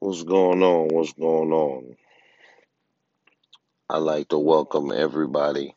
What's going on? What's going on? I'd like to welcome everybody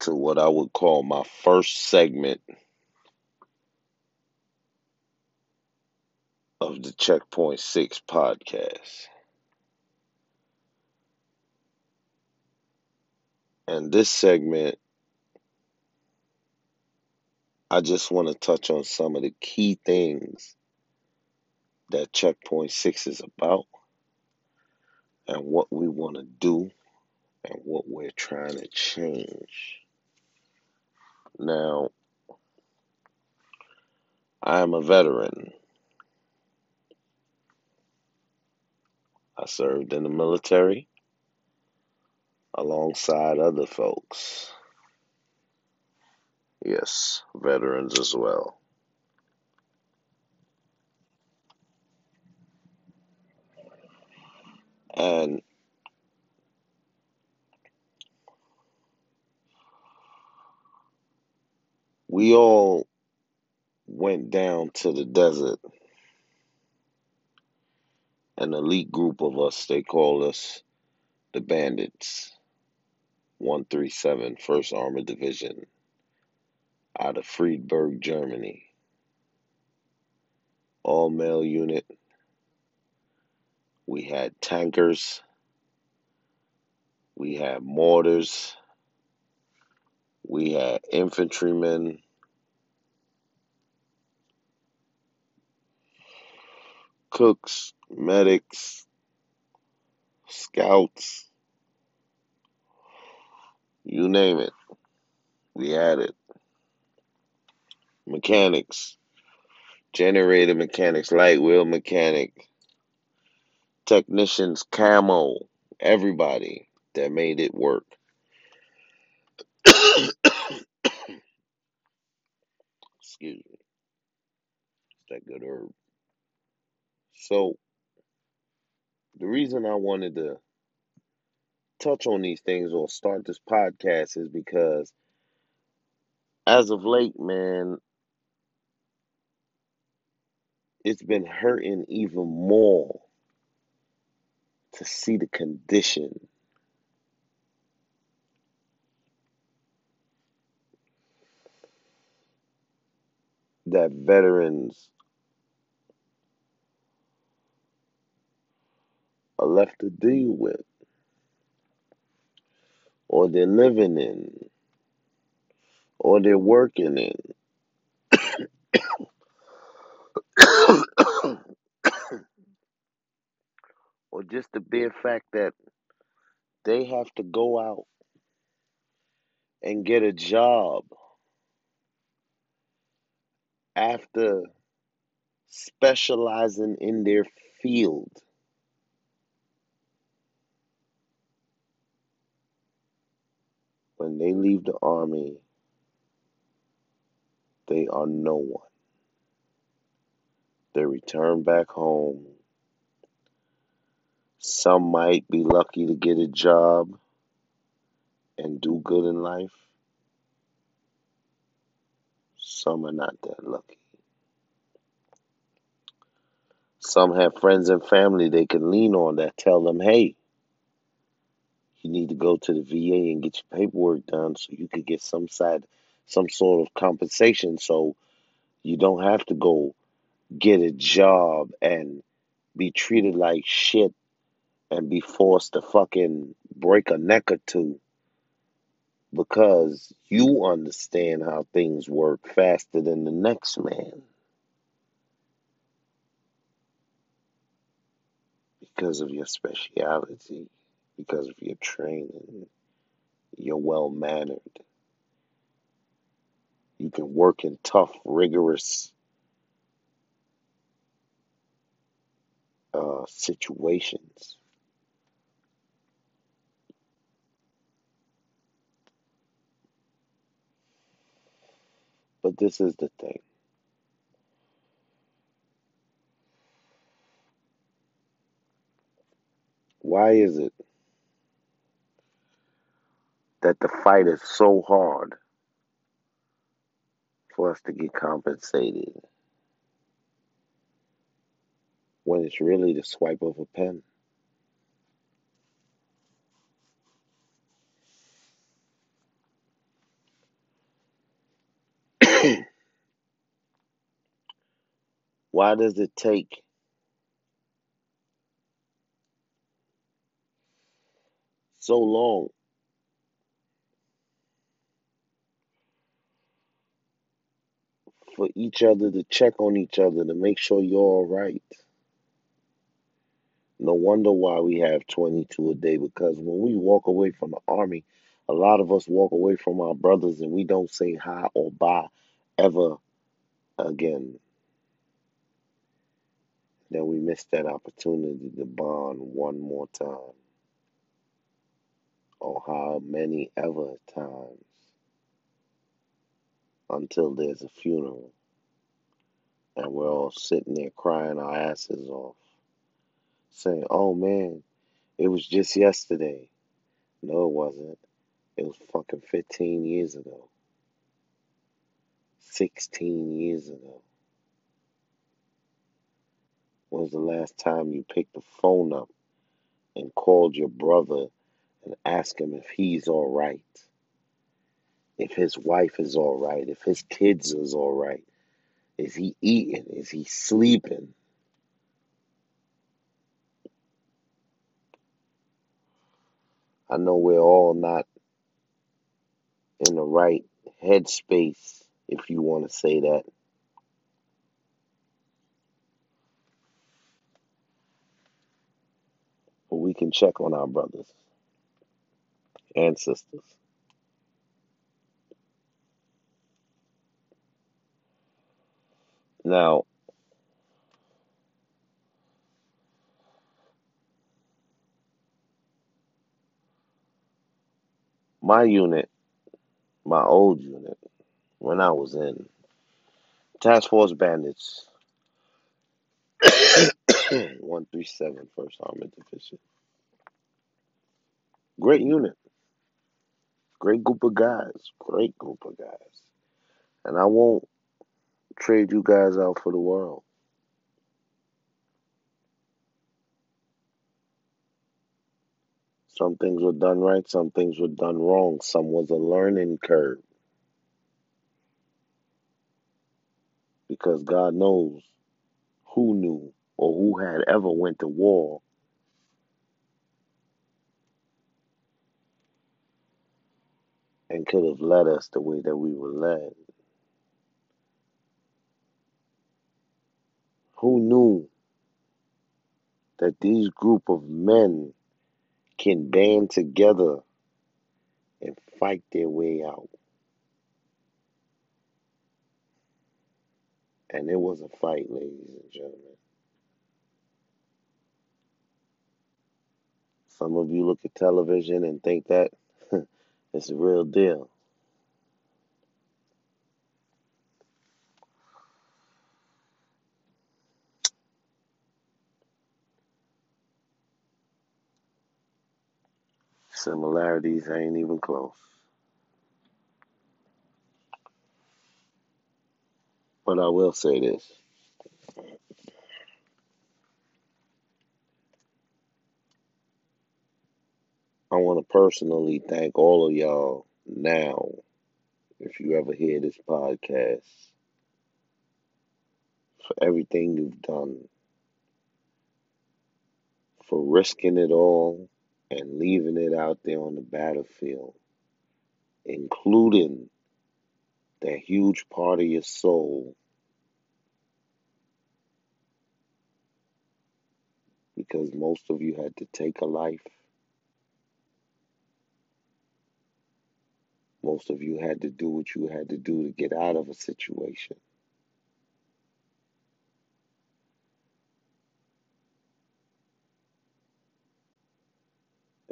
to what I would call my first segment of the Checkpoint 6 podcast. And this segment, I just want to touch on some of the key things that Checkpoint 6 is about and what we want to do and what we're trying to change. Now, I am a veteran. I served in the military alongside other folks. Yes, veterans as well. And we all went down to the desert. An elite group of us, they call us the Bandits, 137 1st Armored Division, out of Friedberg, Germany. All male unit. We had tankers. We had mortars. We had infantrymen. Cooks, medics, scouts, you name it. We had it. Mechanics, generator mechanics, light wheel mechanic, technicians, camo, everybody that made it work. Excuse me. It's that good herb. So, the reason I wanted to touch on these things or start this podcast is because as of late, man, it's been hurting even more to see the condition that veterans are left to deal with or they're living in or they're working in. or just the bare fact that they have to go out and get a job after specializing in their field. When they leave the army, they are no one. They return back home. Some might be lucky to get a job and do good in life. Some are not that lucky. Some have friends and family they can lean on that tell them, hey, you need to go to the VA and get your paperwork done so you could get some side some sort of compensation so you don't have to go get a job and be treated like shit and be forced to fucking break a neck or two because you understand how things work faster than the next man. Because of your speciality, because of your training, you're well mannered. You can work in tough, rigorous uh, situations. But this is the thing. Why is it that the fight is so hard for us to get compensated? When it's really the swipe of a pen. Why does it take so long for each other to check on each other to make sure you're all right? No wonder why we have 22 a day because when we walk away from the army, a lot of us walk away from our brothers and we don't say hi or bye ever again. Then we miss that opportunity to bond one more time. Or how many ever times until there's a funeral and we're all sitting there crying our asses off, saying, Oh man, it was just yesterday. No, it wasn't. It was fucking 15 years ago. 16 years ago. When was the last time you picked the phone up and called your brother and asked him if he's all right? If his wife is all right? If his kids is all right? Is he eating? Is he sleeping? I know we're all not in the right headspace, if you want to say that. But we can check on our brothers and sisters. Now, my unit, my old unit, when I was in Task Force Bandits, 137 First Armored Division. Great unit. Great group of guys. Great group of guys. And I won't trade you guys out for the world. Some things were done right, some things were done wrong. Some was a learning curve. Because God knows who knew or who had ever went to war and could have led us the way that we were led. Who knew that these group of men can band together and fight their way out? And it was a fight, ladies and gentlemen. Some of you look at television and think that it's a real deal. Similarities ain't even close. But I will say this. I want to personally thank all of y'all now, if you ever hear this podcast, for everything you've done, for risking it all and leaving it out there on the battlefield, including that huge part of your soul, because most of you had to take a life. Most of you had to do what you had to do to get out of a situation.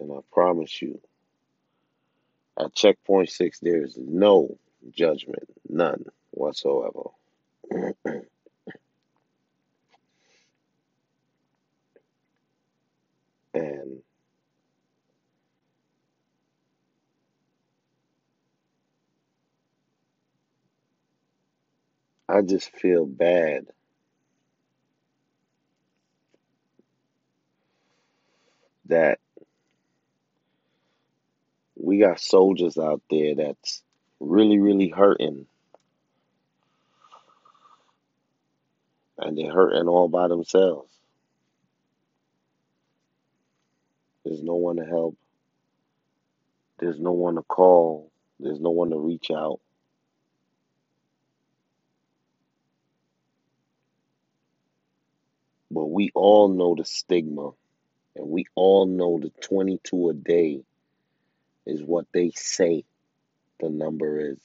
And I promise you, at checkpoint six, there is no judgment, none whatsoever. and I just feel bad that we got soldiers out there that's really, really hurting, and they're hurting all by themselves. There's no one to help. There's no one to call. There's no one to reach out. But we all know the stigma, and we all know the 22 a day is what they say the number is.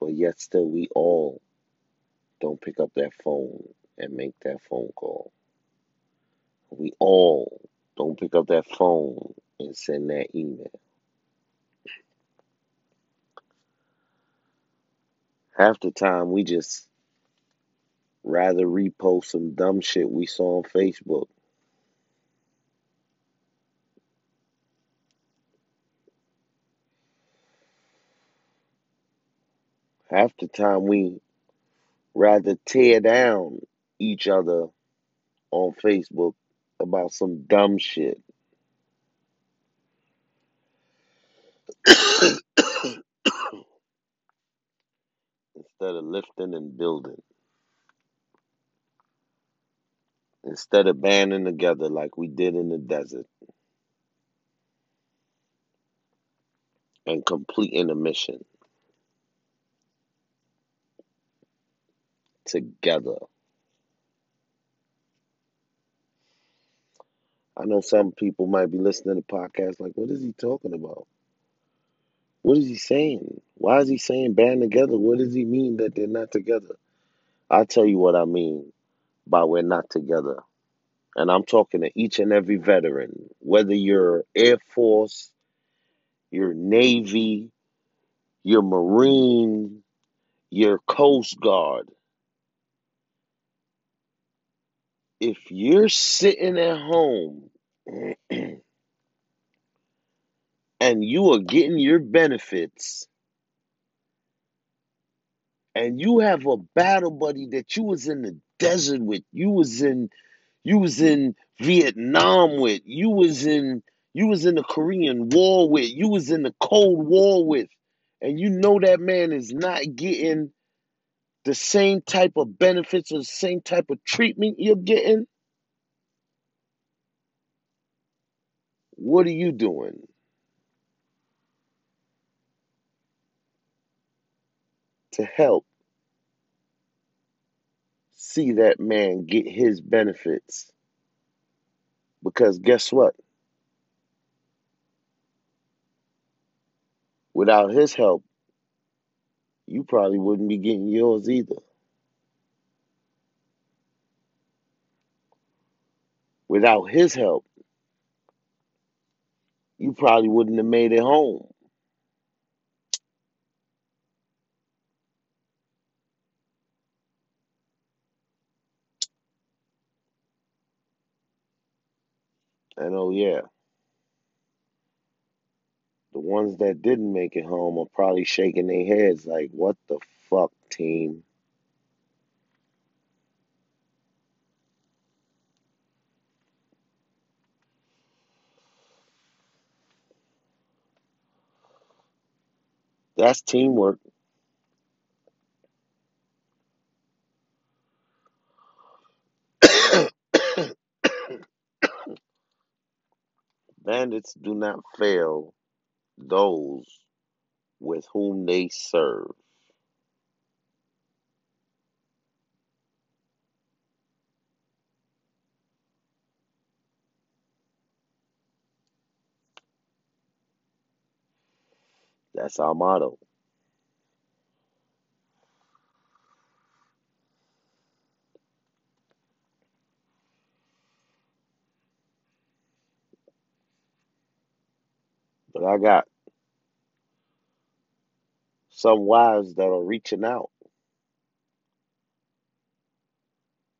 But yet, still, we all don't pick up that phone and make that phone call. We all don't pick up that phone and send that email. Half the time, we just rather repost some dumb shit we saw on Facebook. Half the time, we rather tear down each other on Facebook about some dumb shit. Instead of lifting and building. Instead of banding together like we did in the desert and completing a mission together. I know some people might be listening to podcasts like, what is he talking about? What is he saying? Why is he saying band together? What does he mean that they're not together? I'll tell you what I mean by we're not together. And I'm talking to each and every veteran, whether you're Air Force, you're Navy, you're Marine, you're Coast Guard. If you're sitting at home and you are getting your benefits and you have a battle buddy that you was in the desert with, you was in you was in Vietnam with, you was in you was in the Korean War with, you was in the Cold War with, and you know that man is not getting the same type of benefits or the same type of treatment you're getting, what are you doing? To help see that man get his benefits. Because guess what? Without his help, you probably wouldn't be getting yours either. Without his help, you probably wouldn't have made it home. And oh, yeah, ones that didn't make it home are probably shaking their heads like, what the fuck, team? That's teamwork. Bandits do not fail those with whom they serve. That's our motto. But I got some wives that are reaching out,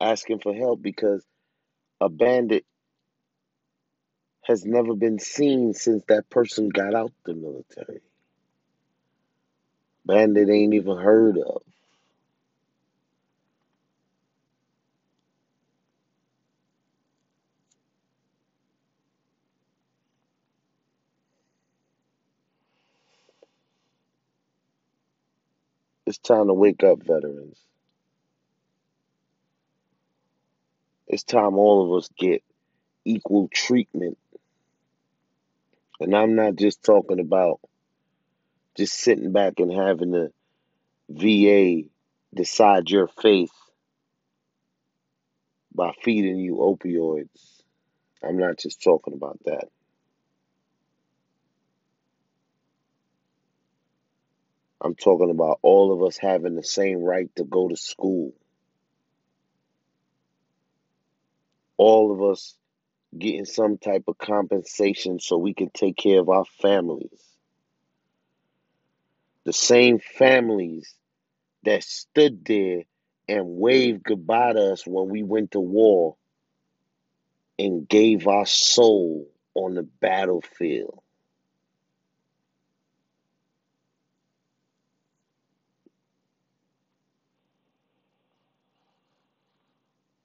asking for help because a bandit has never been seen since that person got out the military. Bandit ain't even heard of. It's time to wake up, veterans. It's time all of us get equal treatment. And I'm not just talking about just sitting back and having the VA decide your fate by feeding you opioids. I'm not just talking about that. I'm talking about all of us having the same right to go to school. All of us getting some type of compensation so we can take care of our families. The same families that stood there and waved goodbye to us when we went to war and gave our soul on the battlefield.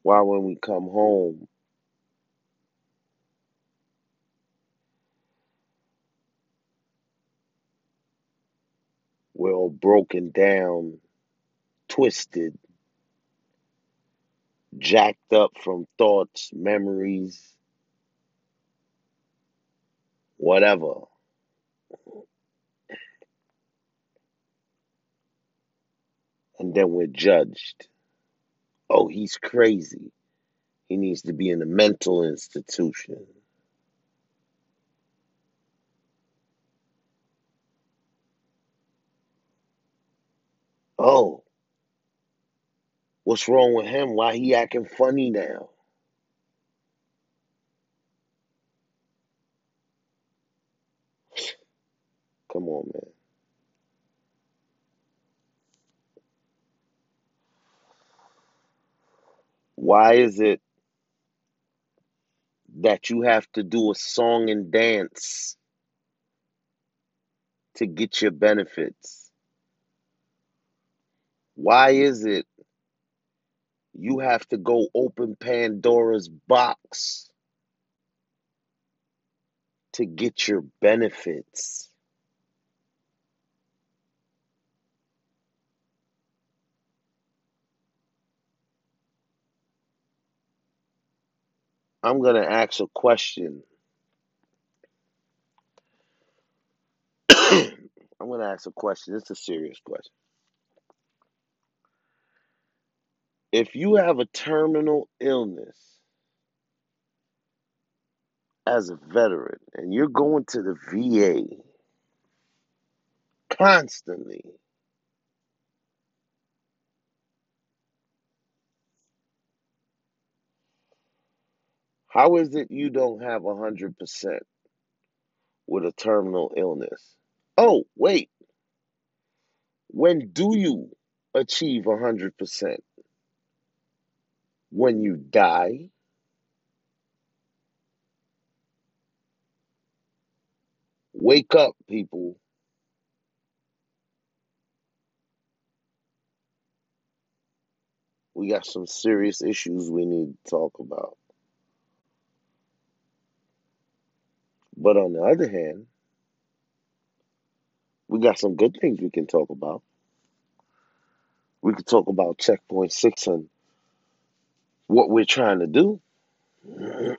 Why, when we come home, we're all broken down, twisted, jacked up from thoughts, memories, whatever. And then we're judged. Oh, he's crazy. He needs to be in a mental institution. Oh, what's wrong with him? Why he acting funny now? Come on, man. Why is it that you have to do a song and dance to get your benefits? Why is it you have to go open Pandora's box to get your benefits? I'm going to ask a question. I'm going to ask a question. It's a serious question. If you have a terminal illness as a veteran and you're going to the VA constantly, how is it you don't have 100% with a terminal illness? Oh, wait. When do you achieve 100%? When you die? Wake up, people. We got some serious issues we need to talk about. But on the other hand, we got some good things we can talk about. We could talk about checkpoint six and what we're trying to do. we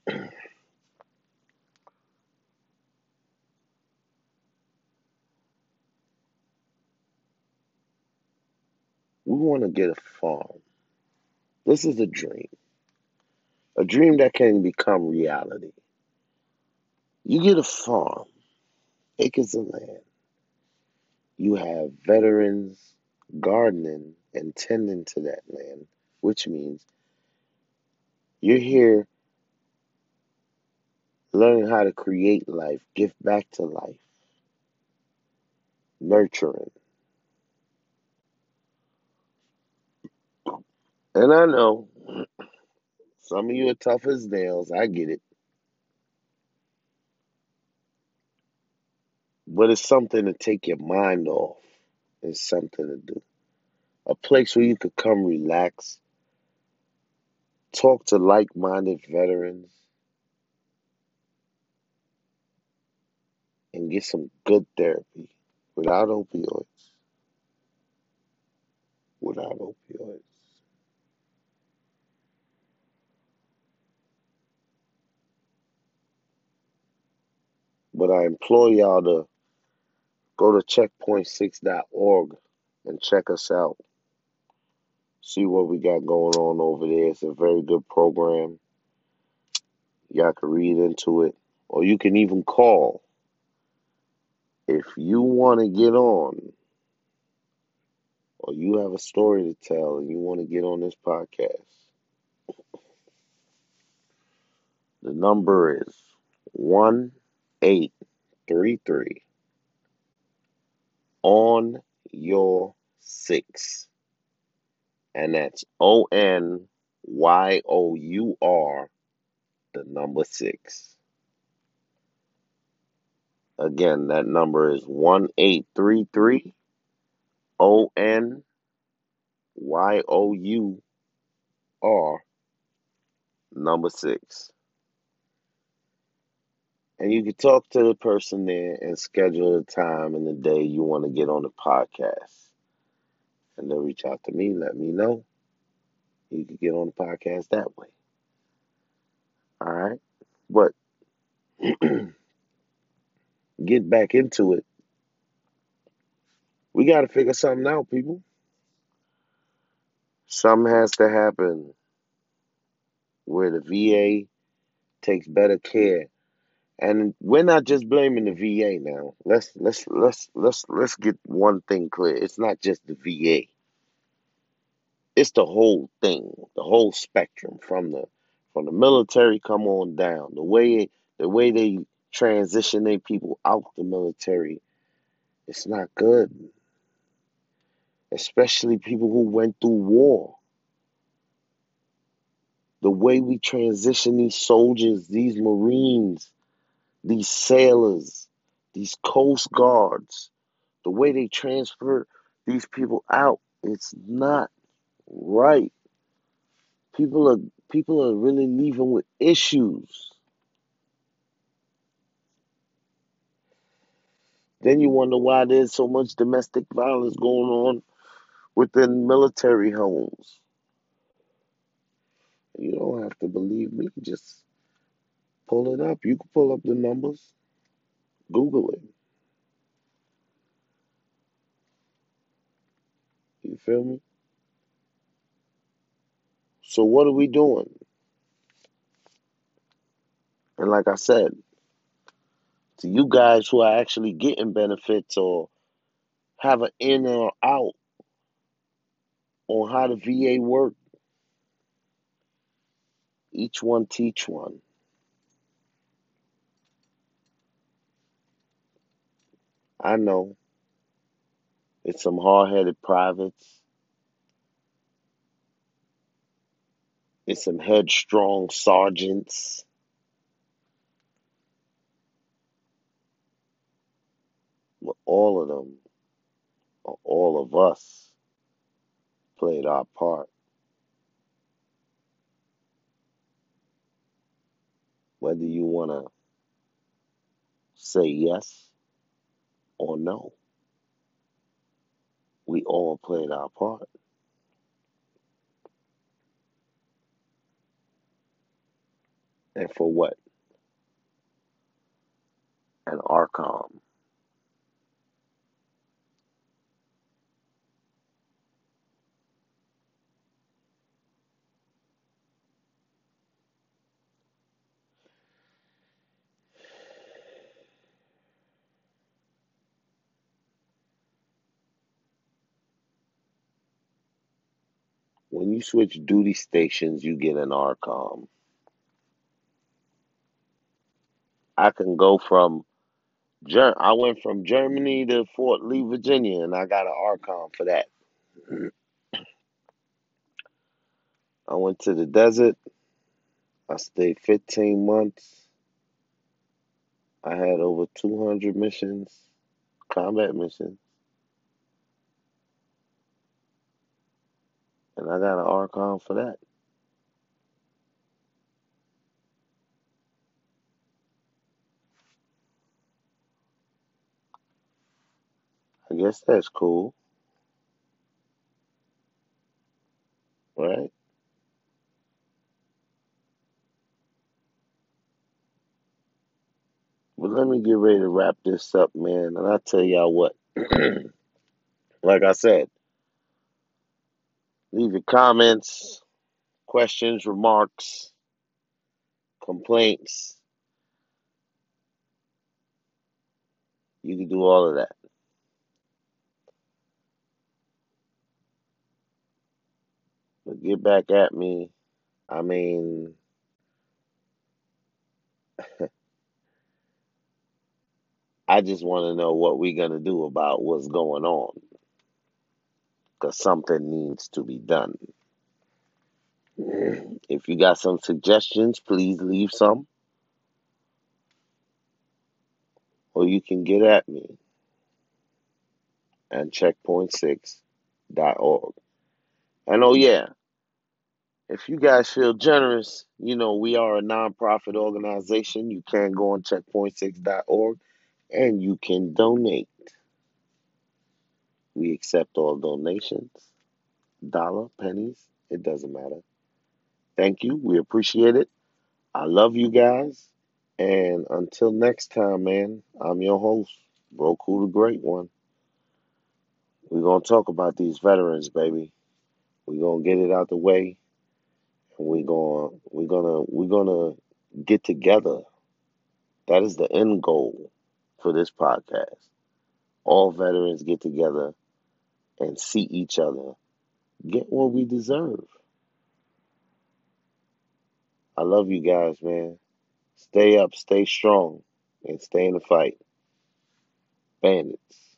want to get a farm. This is a dream, a dream that can become reality. You get a farm, acres of land. You have veterans gardening and tending to that land, which means you're here learning how to create life, give back to life, nurturing. And I know some of you are tough as nails. I get it. But it's something to take your mind off. It's something to do. A place where you could come relax, talk to like minded veterans, and get some good therapy without opioids. without opioids. But I implore y'all to go to checkpoint6.org and check us out. See what we got going on over there. It's a very good program. Y'all can read into it. Or you can even call if you want to get on or you have a story to tell and you want to get on this podcast. The number is 1833 on your six. And that's O N Y O U R, the number six. Again, that number is 1833 O N Y O U R, number six. And you can talk to the person there and schedule a time and the day you want to get on the podcast. And they'll reach out to me, let me know. You can get on the podcast that way. All right. But get back into it. We got to figure something out, people. Something has to happen where the VA takes better care. And we're not just blaming the VA now. Let's let's let's let's let's get one thing clear. It's not just the VA. It's the whole thing, the whole spectrum from the from the military come on down. The way the way they transition their people out the military, it's not good. Especially people who went through war. The way we transition these soldiers, these Marines, these sailors, these Coast Guards, the way they transfer these people out, it's not right. People are people are really leaving with issues. Then you wonder why there's so much domestic violence going on within military homes. You don't have to believe me, just pull it up. You can pull up the numbers, Google it. You feel me? So, what are we doing? And like I said, to you guys who are actually getting benefits or have an in or out on how the VA work, each one teach one. I know it's some hard headed privates. It's some headstrong sergeants. But all of them, or all of us, played our part. Whether you want to say yes or no, we all played our part. And for what? An ARCOM. When you switch duty stations, you get an ARCOM. I can go from Ger- I went from Germany to Fort Lee, Virginia, and I got an ARCOM for that. I went to the desert. I stayed 15 months. I had over 200 missions, combat missions, and I got an ARCOM for that. I guess that's cool. right? But let me get ready to wrap this up, man. And I tell y'all what, like I said, leave your comments, questions, remarks, complaints. You can do all of that. But get back at me. I mean, I just want to know what we're going to do about what's going on. Because something needs to be done. If you got some suggestions, please leave some. Or you can get at me at checkpoint6.org. And oh, yeah, if you guys feel generous, you know, we are a nonprofit organization. You can go on checkpoint6.org and you can donate. We accept all donations, dollar, pennies, it doesn't matter. Thank you. We appreciate it. I love you guys. And until next time, man, I'm your host, Roku the Great One. We're going to talk about these veterans, baby. We're going to get it out the way. And we're going we're going to we're going to get together. That is the end goal for this podcast. All veterans get together and see each other get what we deserve. I love you guys, man. Stay up, stay strong, and stay in the fight. Bandits.